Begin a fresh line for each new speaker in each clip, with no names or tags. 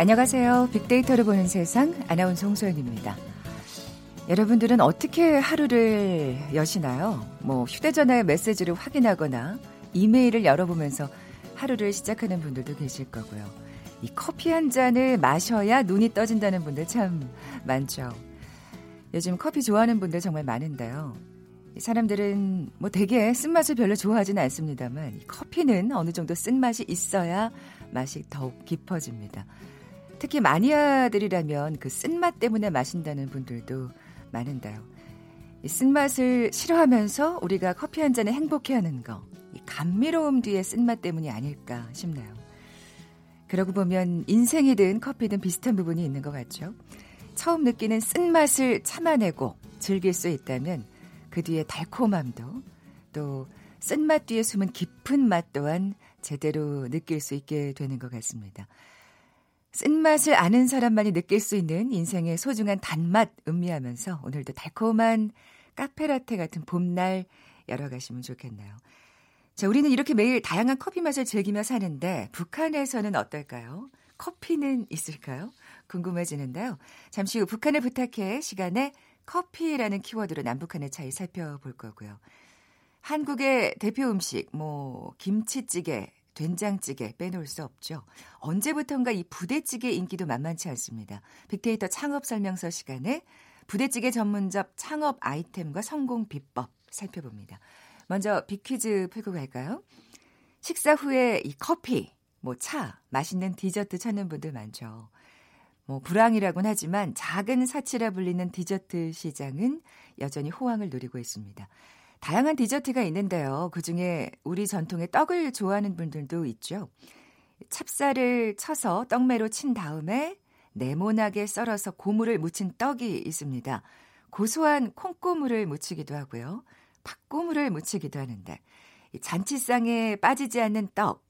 안녕하세요. 빅데이터를 보는 세상 아나운서 홍소연입니다. 여러분들은 어떻게 하루를 여시나요? 뭐 휴대전화의 메시지를 확인하거나 이메일을 열어보면서 하루를 시작하는 분들도 계실 거고요. 이 커피 한 잔을 마셔야 눈이 떠진다는 분들 참 많죠. 요즘 커피 좋아하는 분들 정말 많은데요. 사람들은 뭐 되게 쓴맛을 별로 좋아하지는 않습니다만 커피는 어느 정도 쓴맛이 있어야 맛이 더욱 깊어집니다. 특히 마니아들이라면 그 쓴맛 때문에 마신다는 분들도 많은데요. 이 쓴맛을 싫어하면서 우리가 커피 한 잔에 행복해하는 거, 이 감미로움 뒤에 쓴맛 때문이 아닐까 싶네요. 그러고 보면 인생이든 커피든 비슷한 부분이 있는 것 같죠. 처음 느끼는 쓴맛을 참아내고 즐길 수 있다면 그 뒤에 달콤함도 또 쓴맛 뒤에 숨은 깊은 맛 또한 제대로 느낄 수 있게 되는 것 같습니다. 쓴맛을 아는 사람만이 느낄 수 있는 인생의 소중한 단맛 음미하면서 오늘도 달콤한 카페라테 같은 봄날 열어가시면 좋겠네요. 자, 우리는 이렇게 매일 다양한 커피 맛을 즐기며 사는데 북한에서는 어떨까요? 커피는 있을까요? 궁금해지는데요. 잠시 후 북한을 부탁해 시간에 커피라는 키워드로 남북한의 차이 살펴볼 거고요. 한국의 대표 음식, 뭐, 김치찌개, 된장찌개 빼놓을 수 없죠. 언제부턴가 이 부대찌개 인기도 만만치 않습니다. 빅데이터 창업 설명서 시간에 부대찌개 전문점 창업 아이템과 성공 비법 살펴봅니다. 먼저 빅퀴즈 풀고 갈까요? 식사 후에 이 커피, 뭐 차, 맛있는 디저트 찾는 분들 많죠. 뭐 불황이라고는 하지만 작은 사치라 불리는 디저트 시장은 여전히 호황을 누리고 있습니다. 다양한 디저트가 있는데요. 그 중에 우리 전통의 떡을 좋아하는 분들도 있죠. 찹쌀을 쳐서 떡매로 친 다음에 네모나게 썰어서 고무를 묻힌 떡이 있습니다. 고소한 콩고물을 묻히기도 하고요. 팥고물을 묻히기도 하는데 잔치상에 빠지지 않는 떡.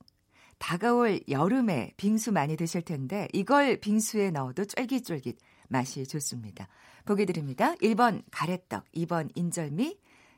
다가올 여름에 빙수 많이 드실 텐데 이걸 빙수에 넣어도 쫄깃쫄깃 맛이 좋습니다. 보기 드립니다. 1번 가래떡, 2번 인절미,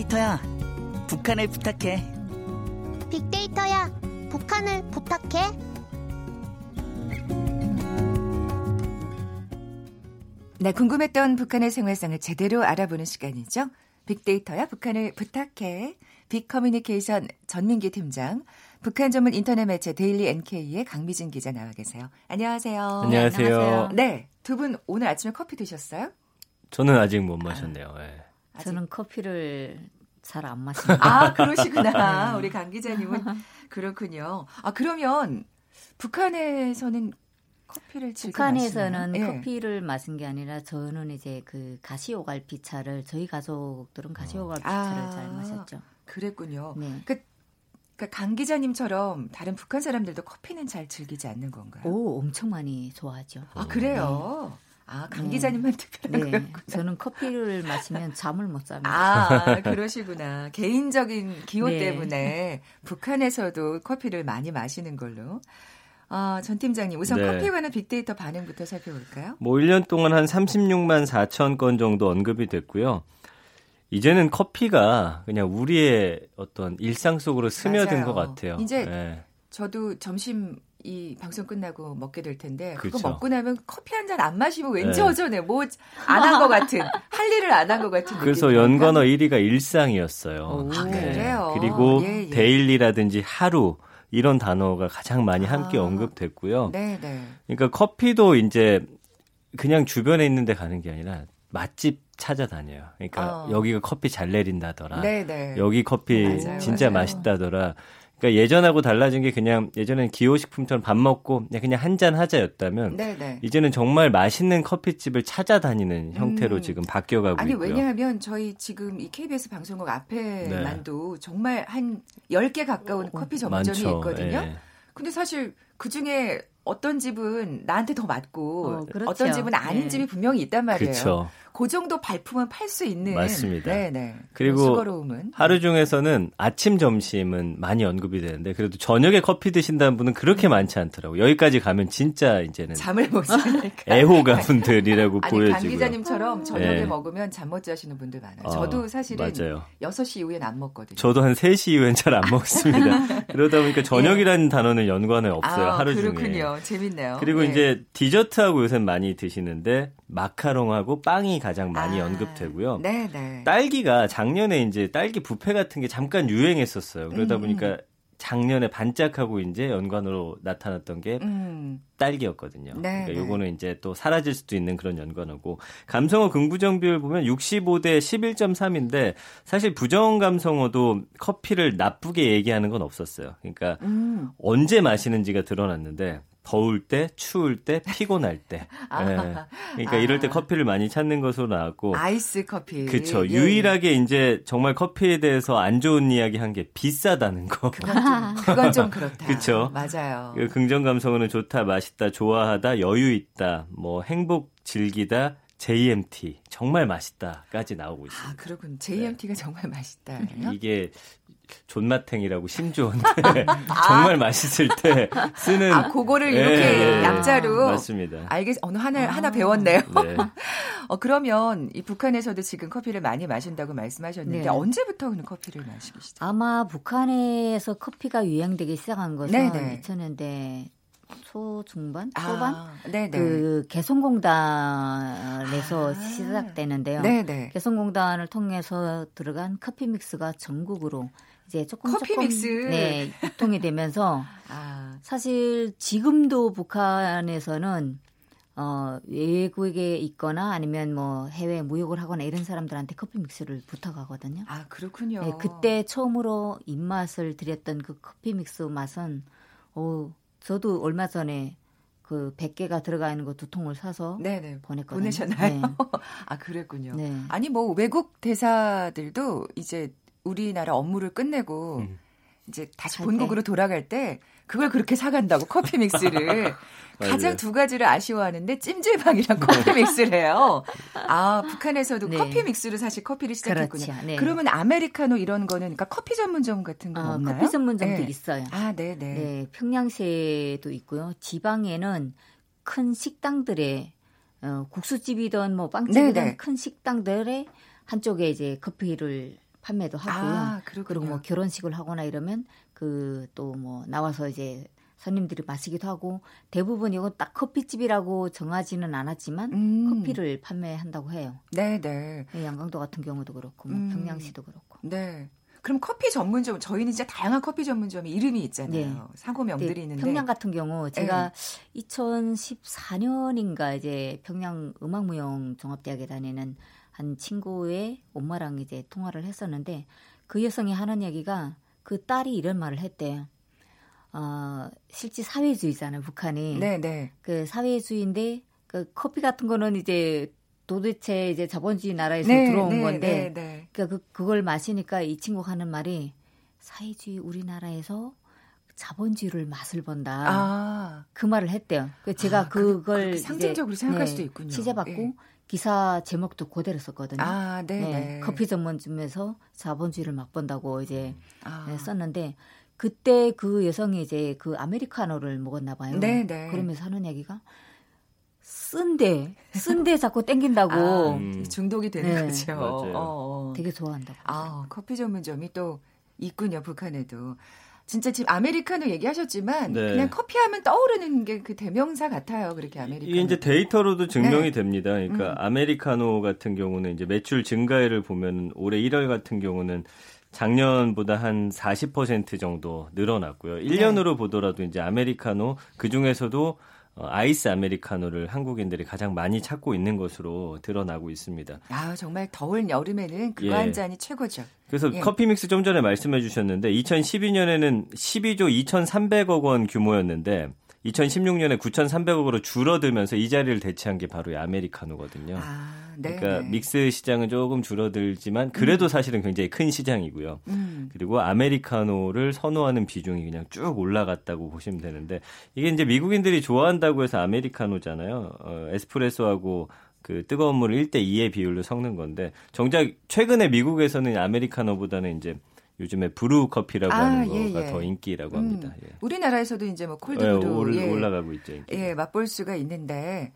빅데이터야, 북한을 부탁해.
빅데이터야, 북한을 부탁해.
네, 궁금했던 북한의 생활상을 제대로 알아보는 시간이죠. 빅데이터야 북한을 부탁해. 빅커뮤니케이션 전민기 팀장, 북한 전문 인터넷 매체 데일리 NK의 강미진 기자 나와 계세요. 안녕하세요.
안녕하세요.
네, 두 분 오늘 아침에 커피 드셨어요?
저는 아직 못 마셨네요. 네.
저는 커피를 잘 안 마십니다.
아, 그러시구나. 우리 강 기자님은 그렇군요. 아, 그러면 북한에서는 커피를
북한에서는 네. 커피를 마신 게 아니라 저는 이제 그 가시오 갈피 차를 저희 가족들은 가시오 갈피 어. 차를 아, 잘 마셨죠.
그랬군요. 네. 그, 그러니까 강 기자님처럼 다른 북한 사람들도 커피는 잘 즐기지 않는 건가요?
오, 엄청 많이 좋아하죠.
아, 그래요? 네. 아, 강 네. 기자님만 특별한 네. 거였구나.
저는 커피를 마시면 잠을 못 잡니다.
아, 그러시구나. 개인적인 기호 네. 때문에 북한에서도 커피를 많이 마시는 걸로. 아, 전 팀장님, 우선 네. 커피에 관한 빅데이터 반응부터 살펴볼까요?
뭐 1년 동안 한 36만 4천 건 정도 언급이 됐고요. 이제는 커피가 그냥 우리의 어떤 일상 속으로 스며든
맞아요.
것 같아요.
이제 네. 저도 점심 이 방송 끝나고 먹게 될 텐데 그거
그렇죠.
먹고 나면 커피 한 잔 안 마시면 왠지 네. 어전해 뭐 안 한 것 같은 할 일을 안 한 것 같은
그래서 연관어 1위가 일상이었어요.
아, 네. 그래요.
그리고 예, 예. 데일리라든지 하루 이런 단어가 가장 많이 함께 아, 언급됐고요.
네, 네.
그러니까 커피도 이제 그냥 주변에 있는데 가는 게 아니라 맛집 찾아다녀요. 그러니까 어. 여기가 커피 잘 내린다더라.
네네. 네.
여기 커피 맞아요, 진짜 맞아요. 맛있다더라. 그러니까 예전하고 달라진 게 그냥 예전엔 기호식품처럼 밥 먹고 그냥 한 잔 하자였다면 네네. 이제는 정말 맛있는 커피집을 찾아다니는 형태로 음. 지금 바뀌어가고
아니,
있고요.
왜냐하면 저희 지금 이 KBS 방송국 앞에만도 네. 정말 한 10개 가까운 어, 커피 전문점이 많죠. 있거든요. 네. 근데 사실 그 중에 어떤 집은 나한테 더 맞고 어, 그렇죠. 떤 집은 아닌 네. 집이 분명히 있단 말이에요. 그렇죠. 그 정도 발품은 팔 수 있는
맞습니다.
네네.
그리고 수거로움은. 하루 중에서는 아침 점심은 많이 언급이 되는데 그래도 저녁에 커피 드신다는 분은 그렇게 음. 많지 않더라고 요. 여기까지 가면 진짜 이제는
잠을 못 자니까
애호가 분들이라고 보여지고요. 강
기자님처럼 저녁에 네. 먹으면 잠 못 자시는 분들 많아요. 어, 저도 사실은 맞아요. 6시 이후엔 안 먹거든요.
저도 한 3시 이후엔 잘 안 먹습니다. 그러다 보니까 저녁이라는 예. 단어는 연관에 없어요. 아, 하루
그렇군요.
중에.
그렇군요. 재밌네요.
그리고 예. 이제 디저트하고 요새 많이 드시는데 마카롱하고 빵이 가장 많이 아, 언급되고요. 네네. 딸기가 작년에 이제 딸기 부페 같은 게 잠깐 유행했었어요. 그러다 음. 보니까 작년에 반짝하고 이제 연관으로 나타났던 게 음. 딸기였거든요. 네, 그러니까 요거는 이제 또 사라질 수도 있는 그런 연관어고 감성어 긍부정 비율 보면 65대 11.3인데 사실 부정 감성어도 커피를 나쁘게 얘기하는 건 없었어요. 그러니까 음. 언제 마시는지가 드러났는데 더울 때, 추울 때, 피곤할 때. 아, 네. 그러니까 아. 이럴 때 커피를 많이 찾는 것으로 나왔고.
아이스 커피.
그렇죠. 예. 유일하게 이제 정말 커피에 대해서 안 좋은 이야기 한 게 비싸다는 거.
그건 좀, 그건 좀 그렇다.
그렇죠.
맞아요.
그 긍정 감성어는 좋다, 맛있다, 좋아하다, 여유 있다, 뭐 행복 즐기다, JMT 정말 맛있다까지 나오고 있습니다.
아 그렇군. JMT가 네. 정말 맛있다.
이게 존맛탱이라고 심조인데 아. 정말 맛있을 때 쓰는
아 그거를 이렇게 예, 약자로
맞습니다.
알겠 어느 하나 아. 하나 배웠네요. 네. 어 그러면 이 북한에서도 지금 커피를 많이 마신다고 말씀하셨는데 네. 언제부터 그 커피를 마시기 시작?
아마 북한에서 커피가 유행되기 시작한 것은 네네. 2000년대 초 중반 초반 아, 그 개성공단에서 아, 시작되는데요. 네네. 개성공단을 통해서 들어간 커피 믹스가 전국으로 이제 조금
커피
조금
믹스
네 유통이 되면서 아. 사실 지금도 북한에서는 어, 외국에 있거나 아니면 뭐 해외 무역을 하거나 이런 사람들한테 커피 믹스를 부탁하거든요.
아, 그렇군요.
네, 그때 처음으로 입맛을 들였던 그 커피 믹스 맛은 어, 저도 얼마 전에 그 100개가 들어가 있는 거 두 통을 사서 네네. 보냈거든요.
보내셨나요? 네. 아, 그랬군요. 네. 아니 뭐 외국 대사들도 이제 우리나라 업무를 끝내고 음. 이제 다시 본국으로 돌아갈 때 그걸 그렇게 사간다고 커피 믹스를 가장 두 가지를 아쉬워하는데 찜질방이랑 커피 믹스래요. 아 북한에서도 네. 커피 믹스로 사실 커피를 시작했군요. 그렇지, 네. 그러면 아메리카노 이런 거는 그러니까 커피 전문점 같은 거 어, 없나요?
커피 전문점도 네. 있어요.
아 네네. 네.
네 평양시에도 있고요. 지방에는 큰 식당들의 어, 국수집이든 뭐 빵집이든 네네. 큰 식당들의 한쪽에 이제 커피를 판매도 하고요. 아, 그리고 뭐 결혼식을 하거나 이러면 그 또 뭐 나와서 이제 손님들이 마시기도 하고 대부분 이건 딱 커피집이라고 정하지는 않았지만 음. 커피를 판매한다고 해요.
네, 네.
양강도 같은 경우도 그렇고 뭐 음. 평양시도 그렇고.
네. 그럼 커피 전문점 저희는 진짜 다양한 커피 전문점이 이름이 있잖아요. 네. 상호 명들이 네. 있는데
평양 같은 경우 제가 네. 2014년인가 이제 평양 음악무용 종합대학에 다니는 한 친구의 엄마랑 이제 통화를 했었는데 그 여성이 하는 얘기가 그 딸이 이런 말을 했대요. 어, 실제 사회주의잖아요, 북한이.
네, 네.
그 사회주의인데 그 커피 같은 거는 이제 도대체 이제 자본주의 나라에서 네, 들어온 네, 건데 네, 네. 그러니까 그 그걸 마시니까 이 친구가 하는 말이 사회주의 우리나라에서 자본주의를 맛을 본다. 아. 그 말을 했대요. 그 제가 아, 그걸
상징적으로 생각할 네, 수도 있군요.
취재받고 예. 기사 제목도 그대로 썼거든요.
아, 네, 네.
네. 커피 전문점에서 자본주의를 맛본다고 이제 아. 네, 썼는데 그때 그 여성이 이제 그 아메리카노를 먹었나 봐요. 네, 네. 그러면서 하는 얘기가 쓴데 쓴데 자꾸 땡긴다고 아,
음. 중독이 되는 네. 거죠.
어, 어. 되게 좋아한다고.
아 커피 전문점이 또 있군요 북한에도. 진짜 지금 아메리카노 얘기하셨지만 네. 그냥 커피하면 떠오르는 게 그 대명사 같아요. 그렇게 아메리카노.
이게 이제 데이터로도 증명이 네. 됩니다. 그러니까 음. 아메리카노 같은 경우는 이제 매출 증가율을 보면 올해 1월 같은 경우는 작년보다 한 40% 정도 늘어났고요. 1년으로 네. 보더라도 이제 아메리카노 그 중에서도 어, 아이스 아메리카노를 한국인들이 가장 많이 찾고 있는 것으로 드러나고 있습니다.
아 정말 더운 여름에는 그거 예. 한 잔이 최고죠.
그래서 예. 커피 믹스 좀 전에 말씀해 주셨는데 2012년에는 12조 2,300억 원 규모였는데 2016년에 9,300억으로 줄어들면서 이 자리를 대체한 게 바로 이 아메리카노거든요. 아, 네. 그러니까 믹스 시장은 조금 줄어들지만 그래도 음. 사실은 굉장히 큰 시장이고요. 음. 그리고 아메리카노를 선호하는 비중이 그냥 쭉 올라갔다고 보시면 되는데 이게 이제 미국인들이 좋아한다고 해서 아메리카노잖아요. 어, 에스프레소하고 그 뜨거운 물을 1대 2의 비율로 섞는 건데 정작 최근에 미국에서는 아메리카노보다는 이제 요즘에 브루 커피라고 아, 하는 예, 거가 예. 더 인기라고 합니다. 음, 예.
우리나라에서도 이제 뭐 콜드 브루
예, 올라가고 있죠.
인기가. 예, 맛볼 수가 있는데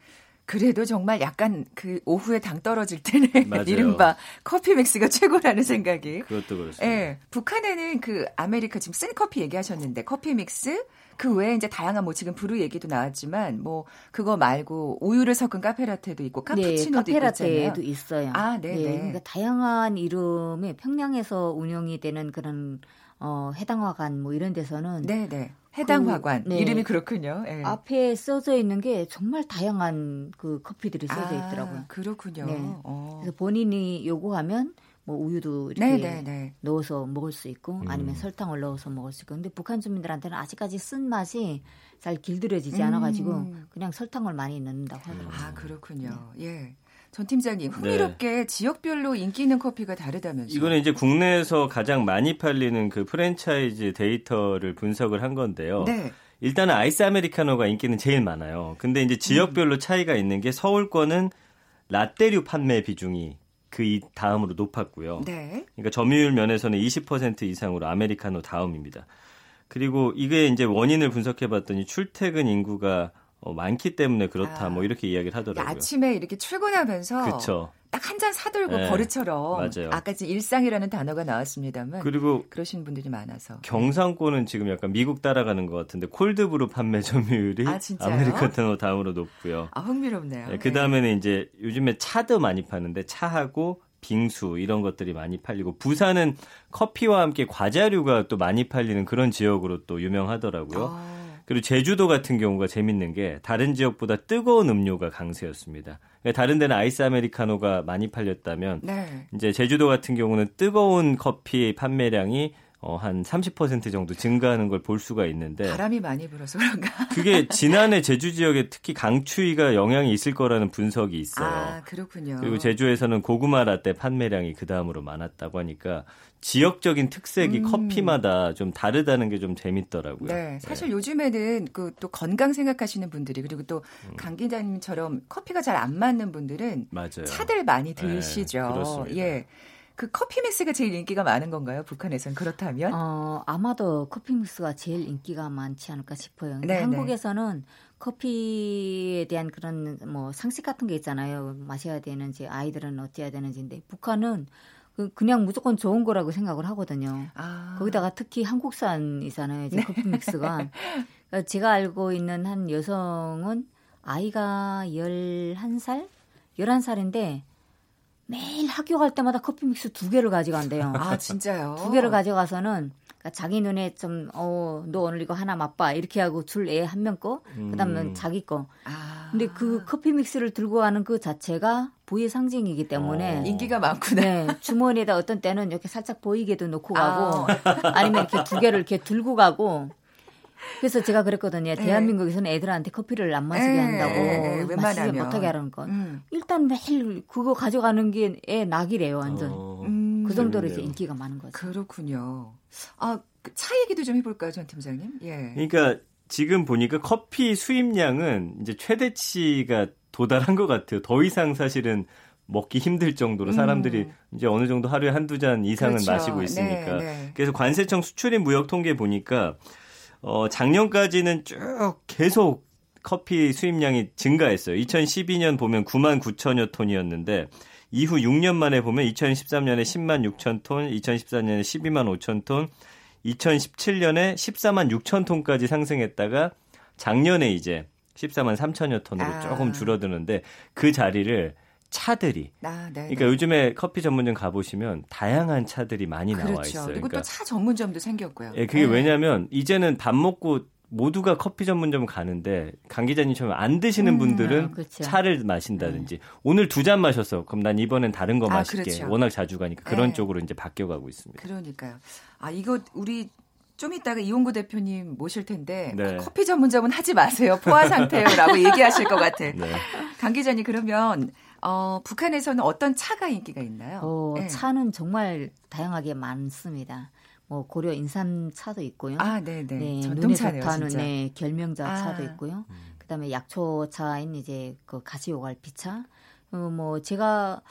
그래도 정말 약간 그 오후에 당 떨어질 때는 이른바 커피 믹스가 최고라는 생각이.
그것도 그렇습니다.
예. 북한에는 그 아메리카 지금 쓴 커피 얘기하셨는데 커피 믹스 그 외에 이제 다양한 뭐 지금 브루 얘기도 나왔지만 뭐 그거 말고 우유를 섞은 카페라테도 있고 네, 카푸치노도
네, 카페라테도 있어요.
아, 네, 네.
그러니까 다양한 이름의 평양에서 운영이 되는 그런 어 해당화관 뭐 이런 데서는
네, 네. 해당 그, 화관 네. 이름이 그렇군요.
네. 앞에 써져 있는 게 정말 다양한 그 커피들이 써져 아, 있더라고요.
아, 그렇군요.
네. 어. 그래서 본인이 요구하면 뭐 우유도 이렇게 네네네. 네, 네. 넣어서 먹을 수 있고 음. 아니면 설탕을 넣어서 먹을 수 있고 근데 북한 주민들한테는 아직까지 쓴 맛이 잘 길들여지지 음. 않아가지고 그냥 설탕을 많이 넣는다고 하더라고요.
아 그렇군요. 네. 예. 전 팀장님 흥미롭게 네. 지역별로 인기 있는 커피가 다르다면서요?
이거는 이제 국내에서 가장 많이 팔리는 그 프랜차이즈 데이터를 분석을 한 건데요. 네. 일단은 아이스 아메리카노가 인기는 제일 많아요. 근데 이제 지역별로 차이가 있는 게 서울권은 라떼류 판매 비중이 그 다음으로 높았고요. 네. 그러니까 점유율 면에서는 20% 이상으로 아메리카노 다음입니다. 그리고 이게 이제 원인을 분석해 봤더니 출퇴근 인구가 어, 많기 때문에 그렇다. 아, 뭐 이렇게 이야기를 하더라고요.
아침에 이렇게 출근하면서 딱한잔 사들고 네, 버릇처럼 맞아요. 아까 지금 일상이라는 단어가 나왔습니다만 그리고 그러신 분들이 많아서
경상권은 지금 약간 미국 따라가는 것 같은데 콜드브루 판매 점유율이 아, 메리카노 다음으로 높고요.
아 흥미롭네요.
네, 그 다음에는 네. 이제 요즘에 차도 많이 파는데 차하고 빙수 이런 것들이 많이 팔리고 부산은 커피와 함께 과자류가 또 많이 팔리는 그런 지역으로 또 유명하더라고요. 아. 그리고 제주도 같은 경우가 재밌는 게 다른 지역보다 뜨거운 음료가 강세였습니다. 그러니까 다른 데는 아이스 아메리카노가 많이 팔렸다면 네. 이제 제주도 같은 경우는 뜨거운 커피 판매량이 어, 한 30% 정도 증가하는 걸 볼 수가 있는데
바람이 많이 불어서 그런가?
그게 지난해 제주 지역에 특히 강추위가 영향이 있을 거라는 분석이 있어요.
아, 그렇군요.
그리고 제주에서는 고구마 라떼 판매량이 그 다음으로 많았다고 하니까 지역적인 특색이 음. 커피마다 좀 다르다는 게 좀 재밌더라고요.
네, 사실 네. 요즘에는 그 또 건강 생각하시는 분들이 그리고 또강 음. 기자님처럼 커피가 잘 안 맞는 분들은 맞아요. 차들 많이 네, 드시죠. 네, 예. 그 커피 믹스가 제일 인기가 많은 건가요? 북한에서는 그렇다면?
어, 아마도 커피 믹스가 제일 인기가 많지 않을까 싶어요. 근데 네, 네. 한국에서는 커피에 대한 그런 뭐 상식 같은 게 있잖아요. 마셔야 되는지 아이들은 어찌해야 되는지인데 북한은 그 그냥 무조건 좋은 거라고 생각을 하거든요. 아. 거기다가 특히 한국산이잖아요. 이제 네. 커피 믹스가. 그러니까 제가 알고 있는 한 여성은 아이가 11살? 11살인데 매일 학교 갈 때마다 커피 믹스 두 개를 가져간대요.
아, 진짜요?
두 개를 가져가서는 그러니까 자기 눈에 좀, 어, 너 오늘 이거 하나 맛봐. 이렇게 하고 줄 애 한 명 거, 그 다음은 음. 자기 거. 아. 근데 그 커피 믹스를 들고 가는 그 자체가 부의 상징이기 때문에.
어. 인기가 많구나.
네. 주머니에다 어떤 때는 이렇게 살짝 보이게도 놓고 가고, 아. 아니면 이렇게 두 개를 이렇게 들고 가고, 그래서 제가 그랬거든요. 네. 대한민국에서는 애들한테 커피를 안 마시게 네. 한다고 네. 마시지 못하게 하라는 건. 음. 일단 매일 그거 가져가는 게 애 낙이래요, 완전. 어. 음. 그 정도로 이제 인기가 많은 거죠.
그렇군요. 아, 그차 얘기도 좀 해볼까요, 전 팀장님? 예.
그러니까 지금 보니까 커피 수입량은 이제 최대치가 도달한 것 같아요. 더 이상 사실은 먹기 힘들 정도로 사람들이 음. 이제 어느 정도 하루에 한두 잔 이상은 그렇죠. 마시고 있으니까. 네, 네. 그래서 관세청 수출입 무역 통계 보니까 어, 작년까지는 쭉 계속 커피 수입량이 증가했어요. 2012년 보면 9만 9천여 톤이었는데 이후 6년 만에 보면 2013년에 10만 6천 톤, 2014년에 12만 5천 톤, 2017년에 14만 6천 톤까지 상승했다가 작년에 이제 14만 3천여 톤으로 아. 조금 줄어드는데 그 자리를 차들이. 아, 네, 그러니까 네. 요즘에 커피 전문점 가보시면 다양한 차들이 많이 그렇죠. 나와 있어요.
그리고
그러니까
또차 전문점도 생겼고요.
예, 그게 네. 왜냐하면 이제는 밥 먹고 모두가 커피 전문점 가는데 강 기자님처럼 안 드시는 음, 분들은 음, 그렇죠. 차를 마신다든지 네. 오늘 두 잔 마셨어. 그럼 난 이번엔 다른 거 아, 마실게. 그렇죠. 워낙 자주 가니까 그런 네. 쪽으로 이제 바뀌어 가고 있습니다.
그러니까요. 아 이거 우리 좀 이따가 이용구 대표님 모실 텐데 네. 커피 전문점은 하지 마세요. 포화 상태요라고 얘기하실 것 같아. 네. 강 기자님 그러면 어, 북한에서는 어떤 차가 인기가 있나요?
어, 네. 차는 정말 다양하게 많습니다. 뭐 고려 인삼 차도 있고요.
아, 네네. 네, 전통차네요,
눈에 좋다는 네, 결명자 아. 차도 있고요. 음. 그다음에 약초차인 이제 그 가시오갈피차. 어, 뭐 제가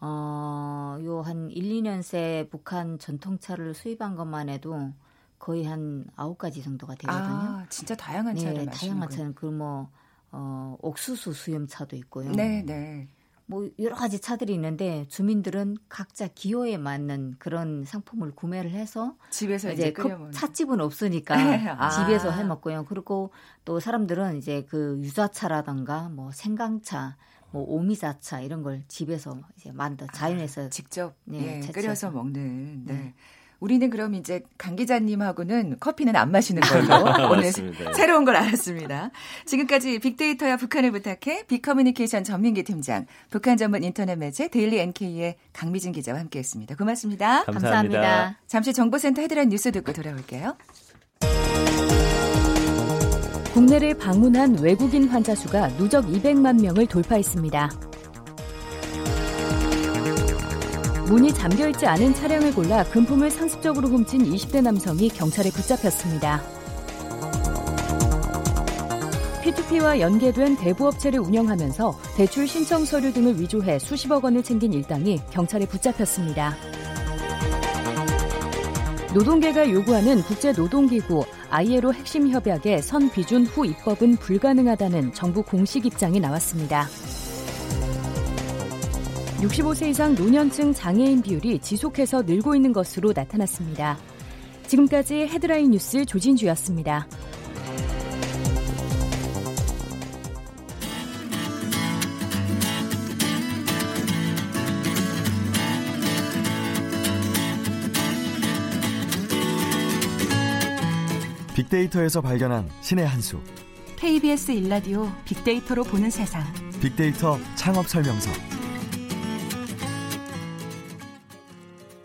어, 요 한 1, 2년 새 북한 전통차를 수입한 것만 해도 거의 한 아홉 가지 정도가 되거든요. 아,
진짜 다양한 차를
네, 다양한 차는 그뭐 어, 옥수수 수염차도 있고요.
네, 네.
뭐 여러 가지 차들이 있는데 주민들은 각자 기호에 맞는 그런 상품을 구매를 해서
집에서 이제, 이제
찻집은 없으니까 아. 집에서 해 먹고요. 그리고 또 사람들은 이제 그 유자차라던가 뭐 생강차 뭐 오미자차 이런 걸 집에서 이제 만들 자연에서 아,
직접 네, 예, 끓여서 먹는 네. 네. 우리는 그럼 이제 강 기자님하고는 커피는 안 마시는 걸로 오늘 새로운 걸 알았습니다. 지금까지 빅데이터야 북한을 부탁해 빅커뮤니케이션 전민기 팀장, 북한 전문 인터넷 매체 데일리 NK의 강미진 기자와 함께했습니다. 고맙습니다.
감사합니다. 감사합니다.
잠시 정보센터 헤드라인 뉴스 듣고 돌아올게요.
국내를 방문한 외국인 환자 수가 누적 200만 명을 돌파했습니다. 문이 잠겨있지 않은 차량을 골라 금품을 상습적으로 훔친 20대 남성이 경찰에 붙잡혔습니다. P2P와 연계된 대부업체를 운영하면서 대출 신청 서류 등을 위조해 수십억 원을 챙긴 일당이 경찰에 붙잡혔습니다. 노동계가 요구하는 국제노동기구 ILO 핵심 협약의 선 비준 후 입법은 불가능하다는 정부 공식 입장이 나왔습니다. 65세 이상 노년층 장애인 비율이 지속해서 늘고 있는 것으로 나타났습니다. 지금까지 헤드라인 뉴스 조진주였습니다.
빅데이터에서 발견한 신의 한 수.
KBS 일라디오 빅데이터로 보는 세상.
빅데이터 창업 설명서.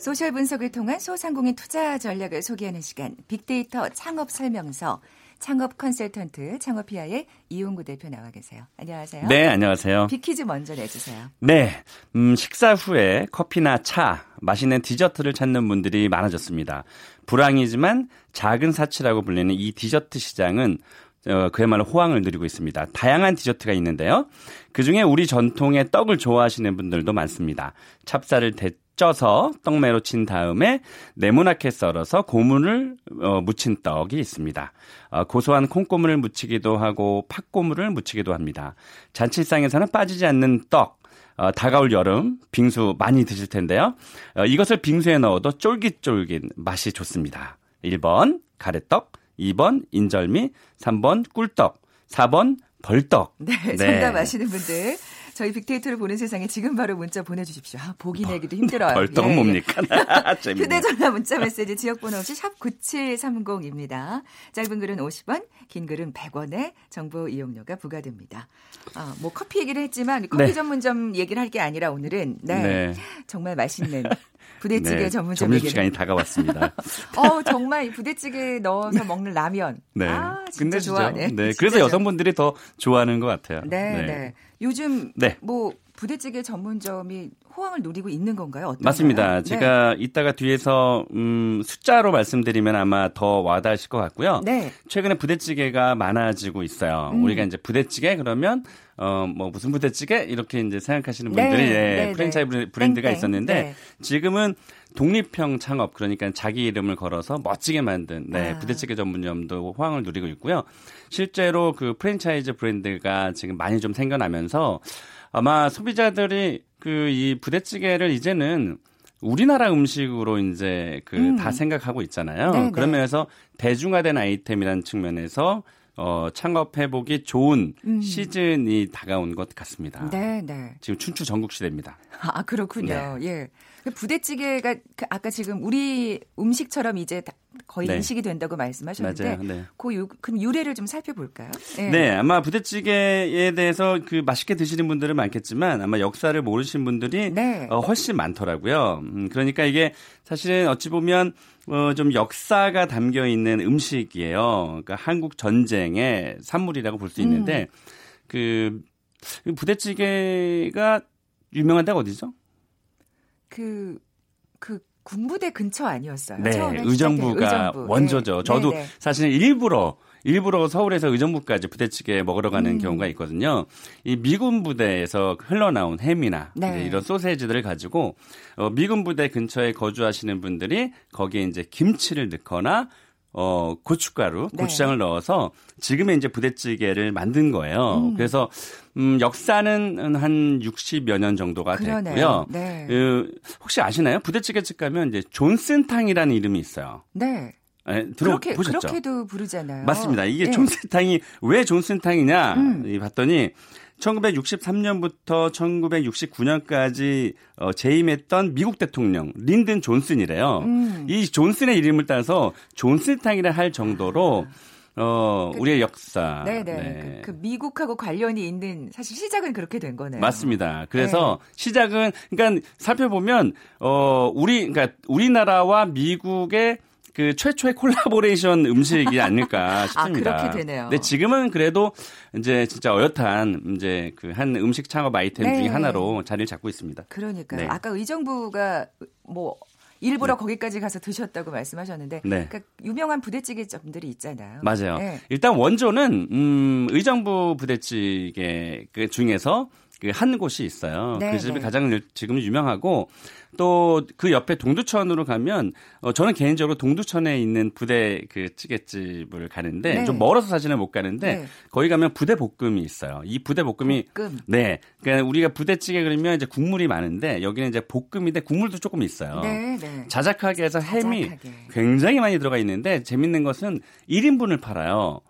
소셜 분석을 통한 소상공인 투자 전략을 소개하는 시간 빅데이터 창업 설명서 창업 컨설턴트 창업피아의 이용구 대표 나와 계세요. 안녕하세요.
네, 안녕하세요.
빅퀴즈 먼저 내주세요.
네, 음, 식사 후에 커피나 차, 맛있는 디저트를 찾는 분들이 많아졌습니다. 불황이지만 작은 사치라고 불리는 이 디저트 시장은 어, 그야말로 호황을 누리고 있습니다. 다양한 디저트가 있는데요. 그 중에 우리 전통의 떡을 좋아하시는 분들도 많습니다. 찹쌀을 대, 쪄서 떡매로 친 다음에 네모나게 썰어서 고문을 어, 묻힌 떡이 있습니다. 어, 고소한 콩고물을 묻히기도 하고 팥고물을 묻히기도 합니다. 잔치상에서는 빠지지 않는 떡. 어, 다가올 여름 빙수 많이 드실 텐데요. 어, 이것을 빙수에 넣어도 쫄깃쫄깃 맛이 좋습니다. 1번 가래떡, 2번 인절미, 3번 꿀떡, 4번 벌떡.
네, 정답 네. 아시는 분들 저희 빅데이터를 보는 세상에 지금 바로 문자 보내주십시오. 아, 보기 내기도 힘들어요.
벌떡 예, 뭡니까?
휴대전화 문자 메시지 지역번호 없이 샵 9730입니다. 짧은 글은 50원, 긴 글은 100원에 정보 이용료가 부과됩니다. 아, 뭐 커피 얘기를 했지만 커피 네. 전문점 얘기를 할 게 아니라 오늘은 네, 네. 정말 맛있는 부대찌개 네, 전문점
점심 시간이 다가왔습니다.
어 정말 부대찌개 넣어서 먹는 라면. 네. 아, 진짜 좋아하네.
네. 그래서 여성분들이 더 좋아하는 것 같아요.
네, 네. 네. 요즘 네. 뭐 부대찌개 전문점이 호황을 누리고 있는 건가요? 어떤가요?
맞습니다. 네. 제가 이따가 뒤에서 음, 숫자로 말씀드리면 아마 더 와닿으실 것 같고요. 네. 최근에 부대찌개가 많아지고 있어요. 음. 우리가 이제 부대찌개 그러면 어 뭐 무슨 부대찌개 이렇게 이제 생각하시는 네. 분들이 네. 예, 네. 프랜차이즈 브랜드가 땡땡. 있었는데 네. 지금은 독립형 창업 그러니까 자기 이름을 걸어서 멋지게 만든 네, 아. 부대찌개 전문점도 호황을 누리고 있고요. 실제로 그 프랜차이즈 브랜드가 지금 많이 좀 생겨나면서 아마 소비자들이 그 이 부대찌개를 이제는 우리나라 음식으로 이제 그다 음. 생각하고 있잖아요. 네네. 그런 면에서 대중화된 아이템이라는 측면에서 어, 창업해보기 좋은 음. 시즌이 다가온 것 같습니다. 네, 네. 지금 춘추 전국 시대입니다.
아, 그렇군요. 네. 예. 그 부대찌개가 그 아까 지금 우리 음식처럼 이제 거의 네. 인식이 된다고 말씀하셨는데 네. 그 유, 그럼 유래를 좀 살펴볼까요?
네. 네. 아마 부대찌개에 대해서 그 맛있게 드시는 분들은 많겠지만 아마 역사를 모르신 분들이 네. 어, 훨씬 많더라고요. 음, 그러니까 이게 사실은 어찌 보면 어, 좀 역사가 담겨 있는 음식이에요. 그러니까 한국 전쟁의 산물이라고 볼 수 있는데 음. 그 부대찌개가 유명한 데가 어디죠?
그, 그 군부대 근처 아니었어요.
네, 의정부가 의정부. 원조죠. 네. 저도 네, 네. 사실 일부러 일부러 서울에서 의정부까지 부대찌개 먹으러 가는 음. 경우가 있거든요. 이 미군 부대에서 흘러나온 햄이나 네. 이런 소세지들을 가지고 어, 미군 부대 근처에 거주하시는 분들이 거기에 이제 김치를 넣거나 어, 고춧가루, 네. 고추장을 넣어서 지금의 이제 부대찌개를 만든 거예요. 음. 그래서 음, 역사는 한 60여 년 정도가 그러네요. 됐고요. 네. 그, 혹시 아시나요? 부대찌개집 가면 이제 존슨탕이라는 이름이 있어요.
네. 네, 들어보셨죠? 그렇게도 부르잖아요.
맞습니다. 이게 네. 존슨탕이 왜 존슨탕이냐 음. 봤더니 1963년부터 1969년까지 어, 재임했던 미국 대통령 린든 존슨이래요. 음. 이 존슨의 이름을 따서 존슨탕이라 할 정도로 어, 그, 우리의 역사.
네네. 네. 그, 그, 미국하고 관련이 있는 사실 시작은 그렇게 된 거네요.
맞습니다. 그래서 네. 시작은 그러니까 살펴보면 어, 우리 그러니까 우리나라와 미국의 그 최초의 콜라보레이션 음식이 아닐까 아, 싶습니다.
아, 그렇게 되네요.
근데 지금은 그래도 이제 진짜 어엿한 이제 그 한 음식 창업 아이템 네. 중에 하나로 자리를 잡고 있습니다.
그러니까요. 네. 아까 의정부가 뭐 일부러 네. 거기까지 가서 드셨다고 말씀하셨는데 네. 그러니까 유명한 부대찌개점들이 있잖아요.
맞아요. 네. 일단 원조는 음, 의정부 부대찌개 그 중에서 그 한 곳이 있어요. 네, 그 집이 네. 가장 지금 유명하고 또 그 옆에 동두천으로 가면 어 저는 개인적으로 동두천에 있는 부대 그 찌개집을 가는데 네. 좀 멀어서 사실은 못 가는데 네. 거기 가면 부대 볶음이 있어요. 이 부대 볶음이 볶음. 네. 그러니까 우리가 부대 찌개 그러면 이제 국물이 많은데 여기는 이제 볶음인데 국물도 조금 있어요. 네, 네. 자작하게 해서 햄이 자작하게. 굉장히 많이 들어가 있는데 재밌는 것은 1인분을 팔아요.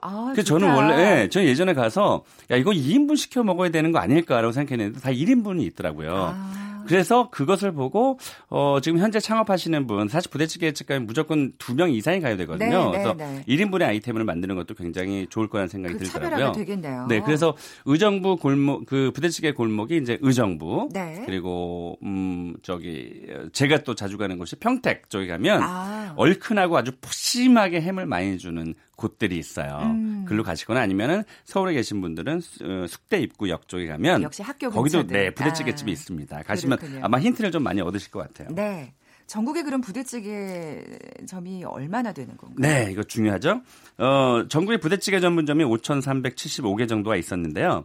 아, 그 저는 원래 예, 저 예전에 가서 야 이거 2인분 시켜 먹어야 되는 거 아닐까라고 생각했는데 다 1인분이 있더라고요. 아. 그래서 그것을 보고 어 지금 현재 창업하시는 분 사실 부대찌개 집 가면 무조건 두 명 이상이 가야 되거든요. 네, 네 그래서 네, 네. 1인분의 아이템을 만드는 것도 굉장히 좋을 거라는 생각이 그 들더라고요.
되겠네요.
네, 그래서 의정부 골목 그 부대찌개 골목이 이제 의정부 네. 그리고 음 저기 제가 또 자주 가는 곳이 평택 쪽에 가면 아. 얼큰하고 아주 푸심하게 햄을 많이 주는 곳들이 있어요. 음. 글로 가시거나 아니면은 서울에 계신 분들은 어, 숙대 입구역 쪽에 가면
역시 학교
거기도 네 부대찌개집이 아. 있습니다. 가시면 그렇군요. 아마 힌트를 좀 많이 얻으실 것 같아요.
네. 전국에 그럼 부대찌개 점이 얼마나 되는 건가요?
네, 이거 중요하죠. 어, 전국에 부대찌개 전문점이 5,375개 정도가 있었는데요.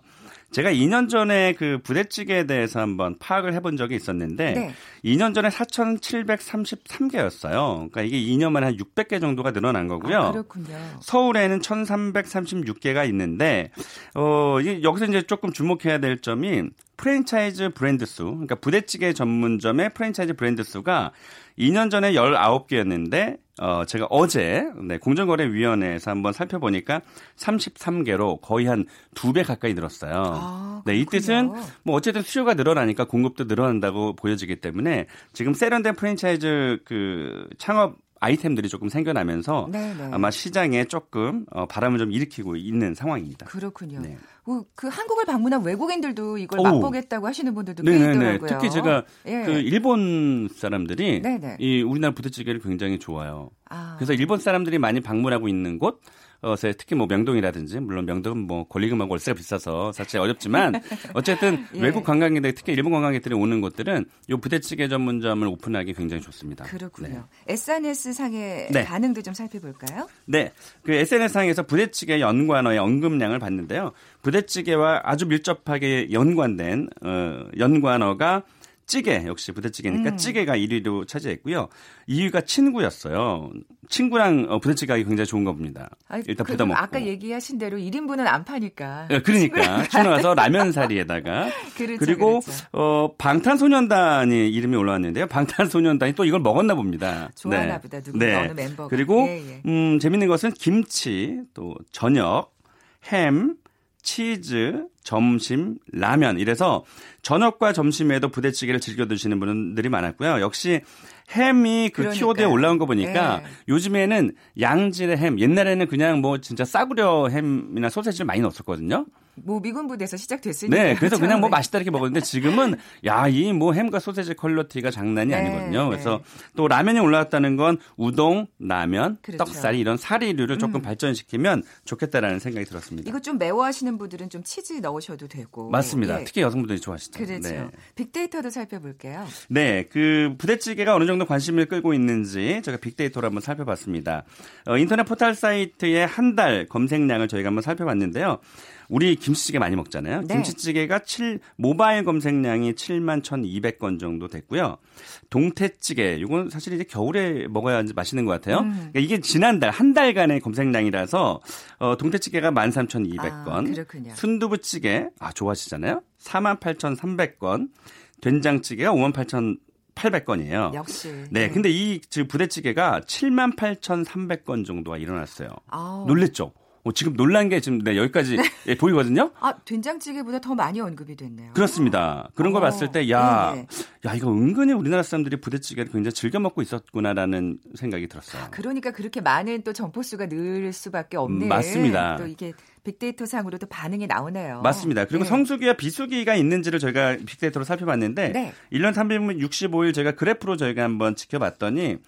제가 2년 전에 그 부대찌개에 대해서 한번 파악을 해본 적이 있었는데 네. 2년 전에 4,733개였어요. 그러니까 이게 2년 만에 한 600개 정도가 늘어난 거고요.
아, 그렇군요.
서울에는 1,336개가 있는데 어 여기서 이제 조금 주목해야 될 점이 프랜차이즈 브랜드 수, 그러니까 부대찌개 전문점의 프랜차이즈 브랜드 수가 2년 전에 19개였는데 어 제가 어제 네, 공정거래위원회에서 한번 살펴보니까 33개로 거의 한 두 배 가까이 늘었어요. 아, 네, 이 뜻은 뭐 어쨌든 수요가 늘어나니까 공급도 늘어난다고 보여지기 때문에 지금 세련된 프랜차이즈 그 창업 아이템들이 조금 생겨나면서 네네. 네. 아마 시장에 조금 어, 바람을 좀 일으키고 있는 상황입니다.
그렇군요. 네. 그, 그 한국을 방문한 외국인들도 이걸 오. 맛보겠다고 하시는 분들도 꽤 있더라고요.
특히 제가 예. 그 일본 사람들이 네네. 이 우리나라 부대찌개를 굉장히 좋아요. 아. 그래서 일본 사람들이 많이 방문하고 있는 곳 어, 특히 뭐 명동이라든지 물론 명동은 뭐 권리금하고 월세가 비싸서 사실 어렵지만 어쨌든 예. 외국 관광객들 특히 일본 관광객들이 오는 곳들은 요 부대찌개 전문점을 오픈하기 굉장히 좋습니다.
그렇군요. 네. SNS 상의 네. 반응도 좀 살펴볼까요?
네, 그 SNS 상에서 부대찌개 연관어의 언급량을 봤는데요. 부대찌개와 아주 밀접하게 연관된 어, 연관어가 찌개 역시 부대찌개니까 음. 찌개가 1위로 차지했고요. 2위가 친구였어요. 친구랑 어, 부대찌개 하기 굉장히 좋은 겁니다. 아니, 일단 부담 없고.
아까 얘기하신 대로 1인분은 안 파니까.
네, 그러니까 친구와서 라면 사리에다가 그렇죠, 그리고 그렇죠. 어, 방탄소년단이 이름이 올라왔는데요. 방탄소년단이 또 이걸 먹었나 봅니다.
좋아하나 네. 보다 누구 네. 어느 멤버가.
그리고 예, 예. 음, 재밌는 것은 김치 또 저녁 햄 치즈, 점심, 라면 이래서 저녁과 점심에도 부대찌개를 즐겨 드시는 분들이 많았고요. 역시 햄이 그 그러니까요. 키워드에 올라온 거 보니까 네. 요즘에는 양질의 햄, 옛날에는 그냥 뭐 진짜 싸구려 햄이나 소세지를 많이 넣었었거든요.
뭐 미군 부대에서 시작됐으니까.
네, 그래서 그냥 뭐 맛있다 이렇게 먹었는데 지금은 야 이 뭐 햄과 소세지 quality가 장난이 네, 아니거든요. 그래서 네. 또 라면이 올라왔다는 건 우동, 라면, 그렇죠. 떡사리 이런 사리류를 조금 음. 발전시키면 좋겠다라는 생각이 들었습니다.
이거 좀 매워하시는 분들은 좀 치즈 넣 으셔도 되고.
맞습니다. 예. 특히 여성분들이 좋아하시죠.
그렇죠. 네. 빅데이터도 살펴볼게요.
네, 그 부대찌개가 어느 정도 관심을 끌고 있는지 제가 빅데이터로 한번 살펴봤습니다. 어, 인터넷 포털 사이트의 한 달 검색량을 저희가 한번 살펴봤는데요. 우리 김치찌개 많이 먹잖아요. 네. 김치찌개가 7 모바일 검색량이 7만 1,200건 정도 됐고요. 동태찌개 이건 사실 이제 겨울에 먹어야 맛있는 것 같아요. 음. 그러니까 이게 지난달 한 달간의 검색량이라서 어, 동태찌개가 13,200건, 아, 그렇군요. 순두부찌개 아 좋아하시잖아요. 48,300건, 된장찌개가 58,000 800건이에요.
역시.
네, 네. 근데 이 부대찌개가 7만 8,300건 정도가 일어났어요. 아우. 놀랬죠? 어, 지금 놀란 게 지금 네, 여기까지 네. 예, 보이거든요.
아 된장찌개보다 더 많이 언급이 됐네요.
그렇습니다. 그런 걸 어, 봤을 때, 야, 네. 야 이거 은근히 우리나라 사람들이 부대찌개를 굉장히 즐겨 먹고 있었구나라는 생각이 들었어요. 아,
그러니까 그렇게 많은 또 점포 수가 늘 수밖에 없는.
음, 맞습니다.
또 이게 빅데이터 상으로도 반응이 나오네요.
맞습니다. 그리고 네. 성수기와 비수기가 있는지를 저희가 빅데이터로 살펴봤는데 네. 1년 365일 저희가 그래프로 저희가 한번 지켜봤더니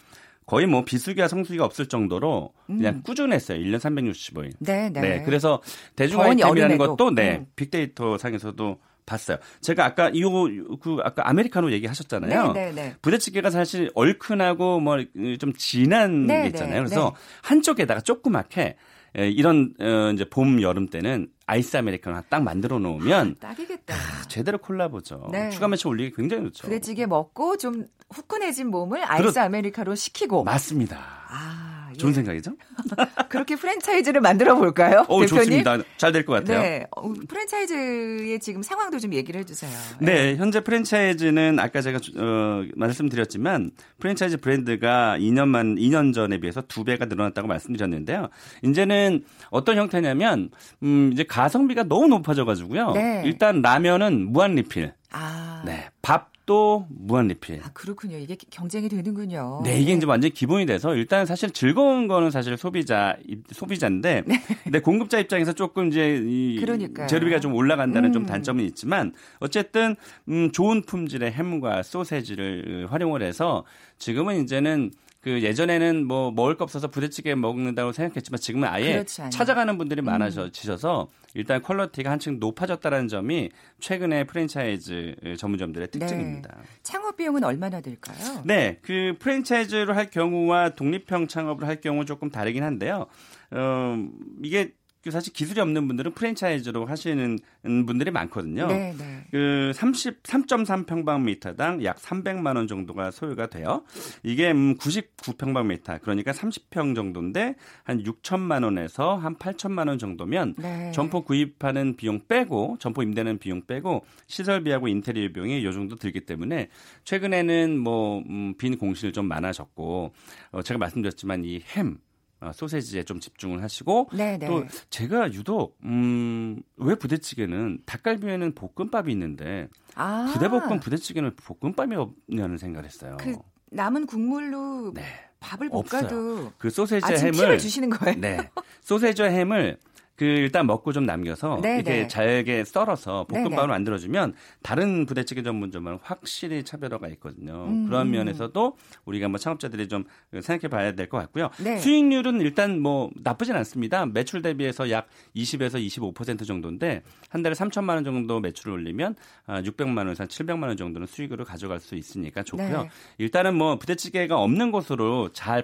거의 뭐 비수기와 성수기가 없을 정도로 그냥 음. 꾸준했어요. 1년 365일.
네, 네. 네
그래서 대중 아이템이라는 것도 네, 음. 빅데이터 상에서도 봤어요. 제가 아까 이거 그 아까 아메리카노 얘기하셨잖아요. 네, 네, 네. 부대찌개가 사실 얼큰하고 뭐 좀 진한 네, 게 있잖아요. 네, 그래서 네. 한쪽에다가 조그맣게 예, 이런 어, 이제 봄 여름 때는 아이스 아메리카노 딱 만들어 놓으면
아, 딱이겠다. 아,
제대로 콜라보죠. 네. 추가 매출 올리기 굉장히 좋죠.
부대찌개 먹고 좀 후끈해진 몸을 아이스 그렇... 아메리카노 시키고
맞습니다. 아. 좋은 예. 생각이죠?
그렇게 프랜차이즈를 만들어 볼까요?
오, 대표님? 좋습니다. 잘 될 것 같아요.
네. 어, 프랜차이즈의 지금 상황도 좀 얘기를 해주세요.
네. 네. 현재 프랜차이즈는 아까 제가 어, 말씀드렸지만 프랜차이즈 브랜드가 2년만 2년 전에 비해서 두 배가 늘어났다고 말씀드렸는데요. 이제는 어떤 형태냐면 음, 이제 가성비가 너무 높아져 가지고요. 네. 일단 라면은 무한 리필. 아. 네. 밥 또 무한 리필.
아, 그렇군요. 이게 경쟁이 되는군요.
네, 이게 이제 완전 기본이 돼서 일단 사실 즐거운 거는 사실 소비자 소비자인데 네. 근데 공급자 입장에서 조금 이제 이 그러니까요. 재료비가 좀 올라간다는 음. 좀 단점은 있지만 어쨌든 음 좋은 품질의 햄과 소세지를 활용을 해서 지금은 이제는 그 예전에는 뭐 먹을 거 없어서 부대찌개 먹는다고 생각했지만 지금은 아예 찾아가는 분들이 음. 많아지셔서 일단 quality가 한층 높아졌다는 점이 최근에 프랜차이즈 전문점들의 네. 특징입니다. 네.
창업 비용은 얼마나 들까요?
네, 그 프랜차이즈로 할 경우와 독립형 창업을 할 경우 조금 다르긴 한데요. 어, 이게 그 사실 기술이 없는 분들은 프랜차이즈로 하시는 분들이 많거든요. 네, 네. 그 33.3 평방미터당 약 300만 원 정도가 소요가 돼요. 이게 99평방미터 음, 그러니까 30평 정도인데 한 6천만 원에서 한 8천만 원 정도면 네. 점포 구입하는 비용 빼고 점포 임대는 비용 빼고 시설비하고 인테리어 비용이 요 정도 들기 때문에 최근에는 뭐빈 음, 공실 좀 많아졌고 어 제가 말씀드렸지만 이햄 어, 소세지에 좀 집중을 하시고 네네. 또 네. 제가 유독 음, 왜 부대찌개는 닭갈비에는 볶음밥이 있는데 아. 부대볶음 부대찌개는 볶음밥이 없냐는 생각을 했어요.
그 남은 국물로 네. 밥을 볶아도.
그 소세지 아, 햄을
주시는 거예요.
네. 소세지 햄을 그 일단 먹고 좀 남겨서 네네. 이렇게 네. 잘게 썰어서 볶음밥을 네네. 만들어주면 다른 부대찌개 전문점은 확실히 차별화가 있거든요. 음. 그런 면에서도 우리가 뭐 창업자들이 좀 생각해 봐야 될 것 같고요. 네. 수익률은 일단 뭐 나쁘진 않습니다. 매출 대비해서 약 20에서 25% 정도인데 한 달에 3천만 원 정도 매출을 올리면 600만 아, 원에서 700만 원 정도는 수익으로 가져갈 수 있으니까 좋고요. 네. 일단은 뭐 부대찌개가 없는 곳으로 잘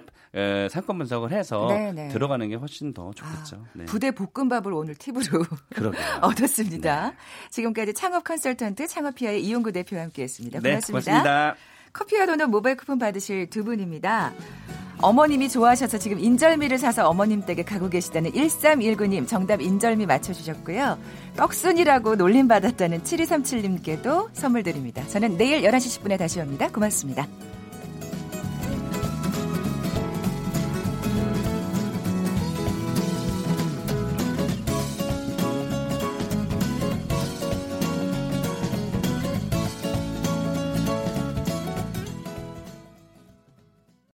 상권 분석을 해서 네네. 들어가는 게 훨씬 더 좋겠죠. 아,
네. 부대 볶음 볶음밥을 오늘 팁으로 얻었습니다. 네. 지금까지 창업 컨설턴트 창업피아의 이용구 대표와 함께했습니다. 네, 고맙습니다. 네, 고맙습니다. 커피와 도넛 모바일 쿠폰 받으실 두 분입니다. 어머님이 좋아하셔서 지금 인절미를 사서 어머님 댁에 가고 계시다는 1319님 정답 인절미 맞춰주셨고요. 떡순이라고 놀림받았다는 7237님께도 선물 드립니다. 저는 내일 11시 10분에 다시 옵니다. 고맙습니다.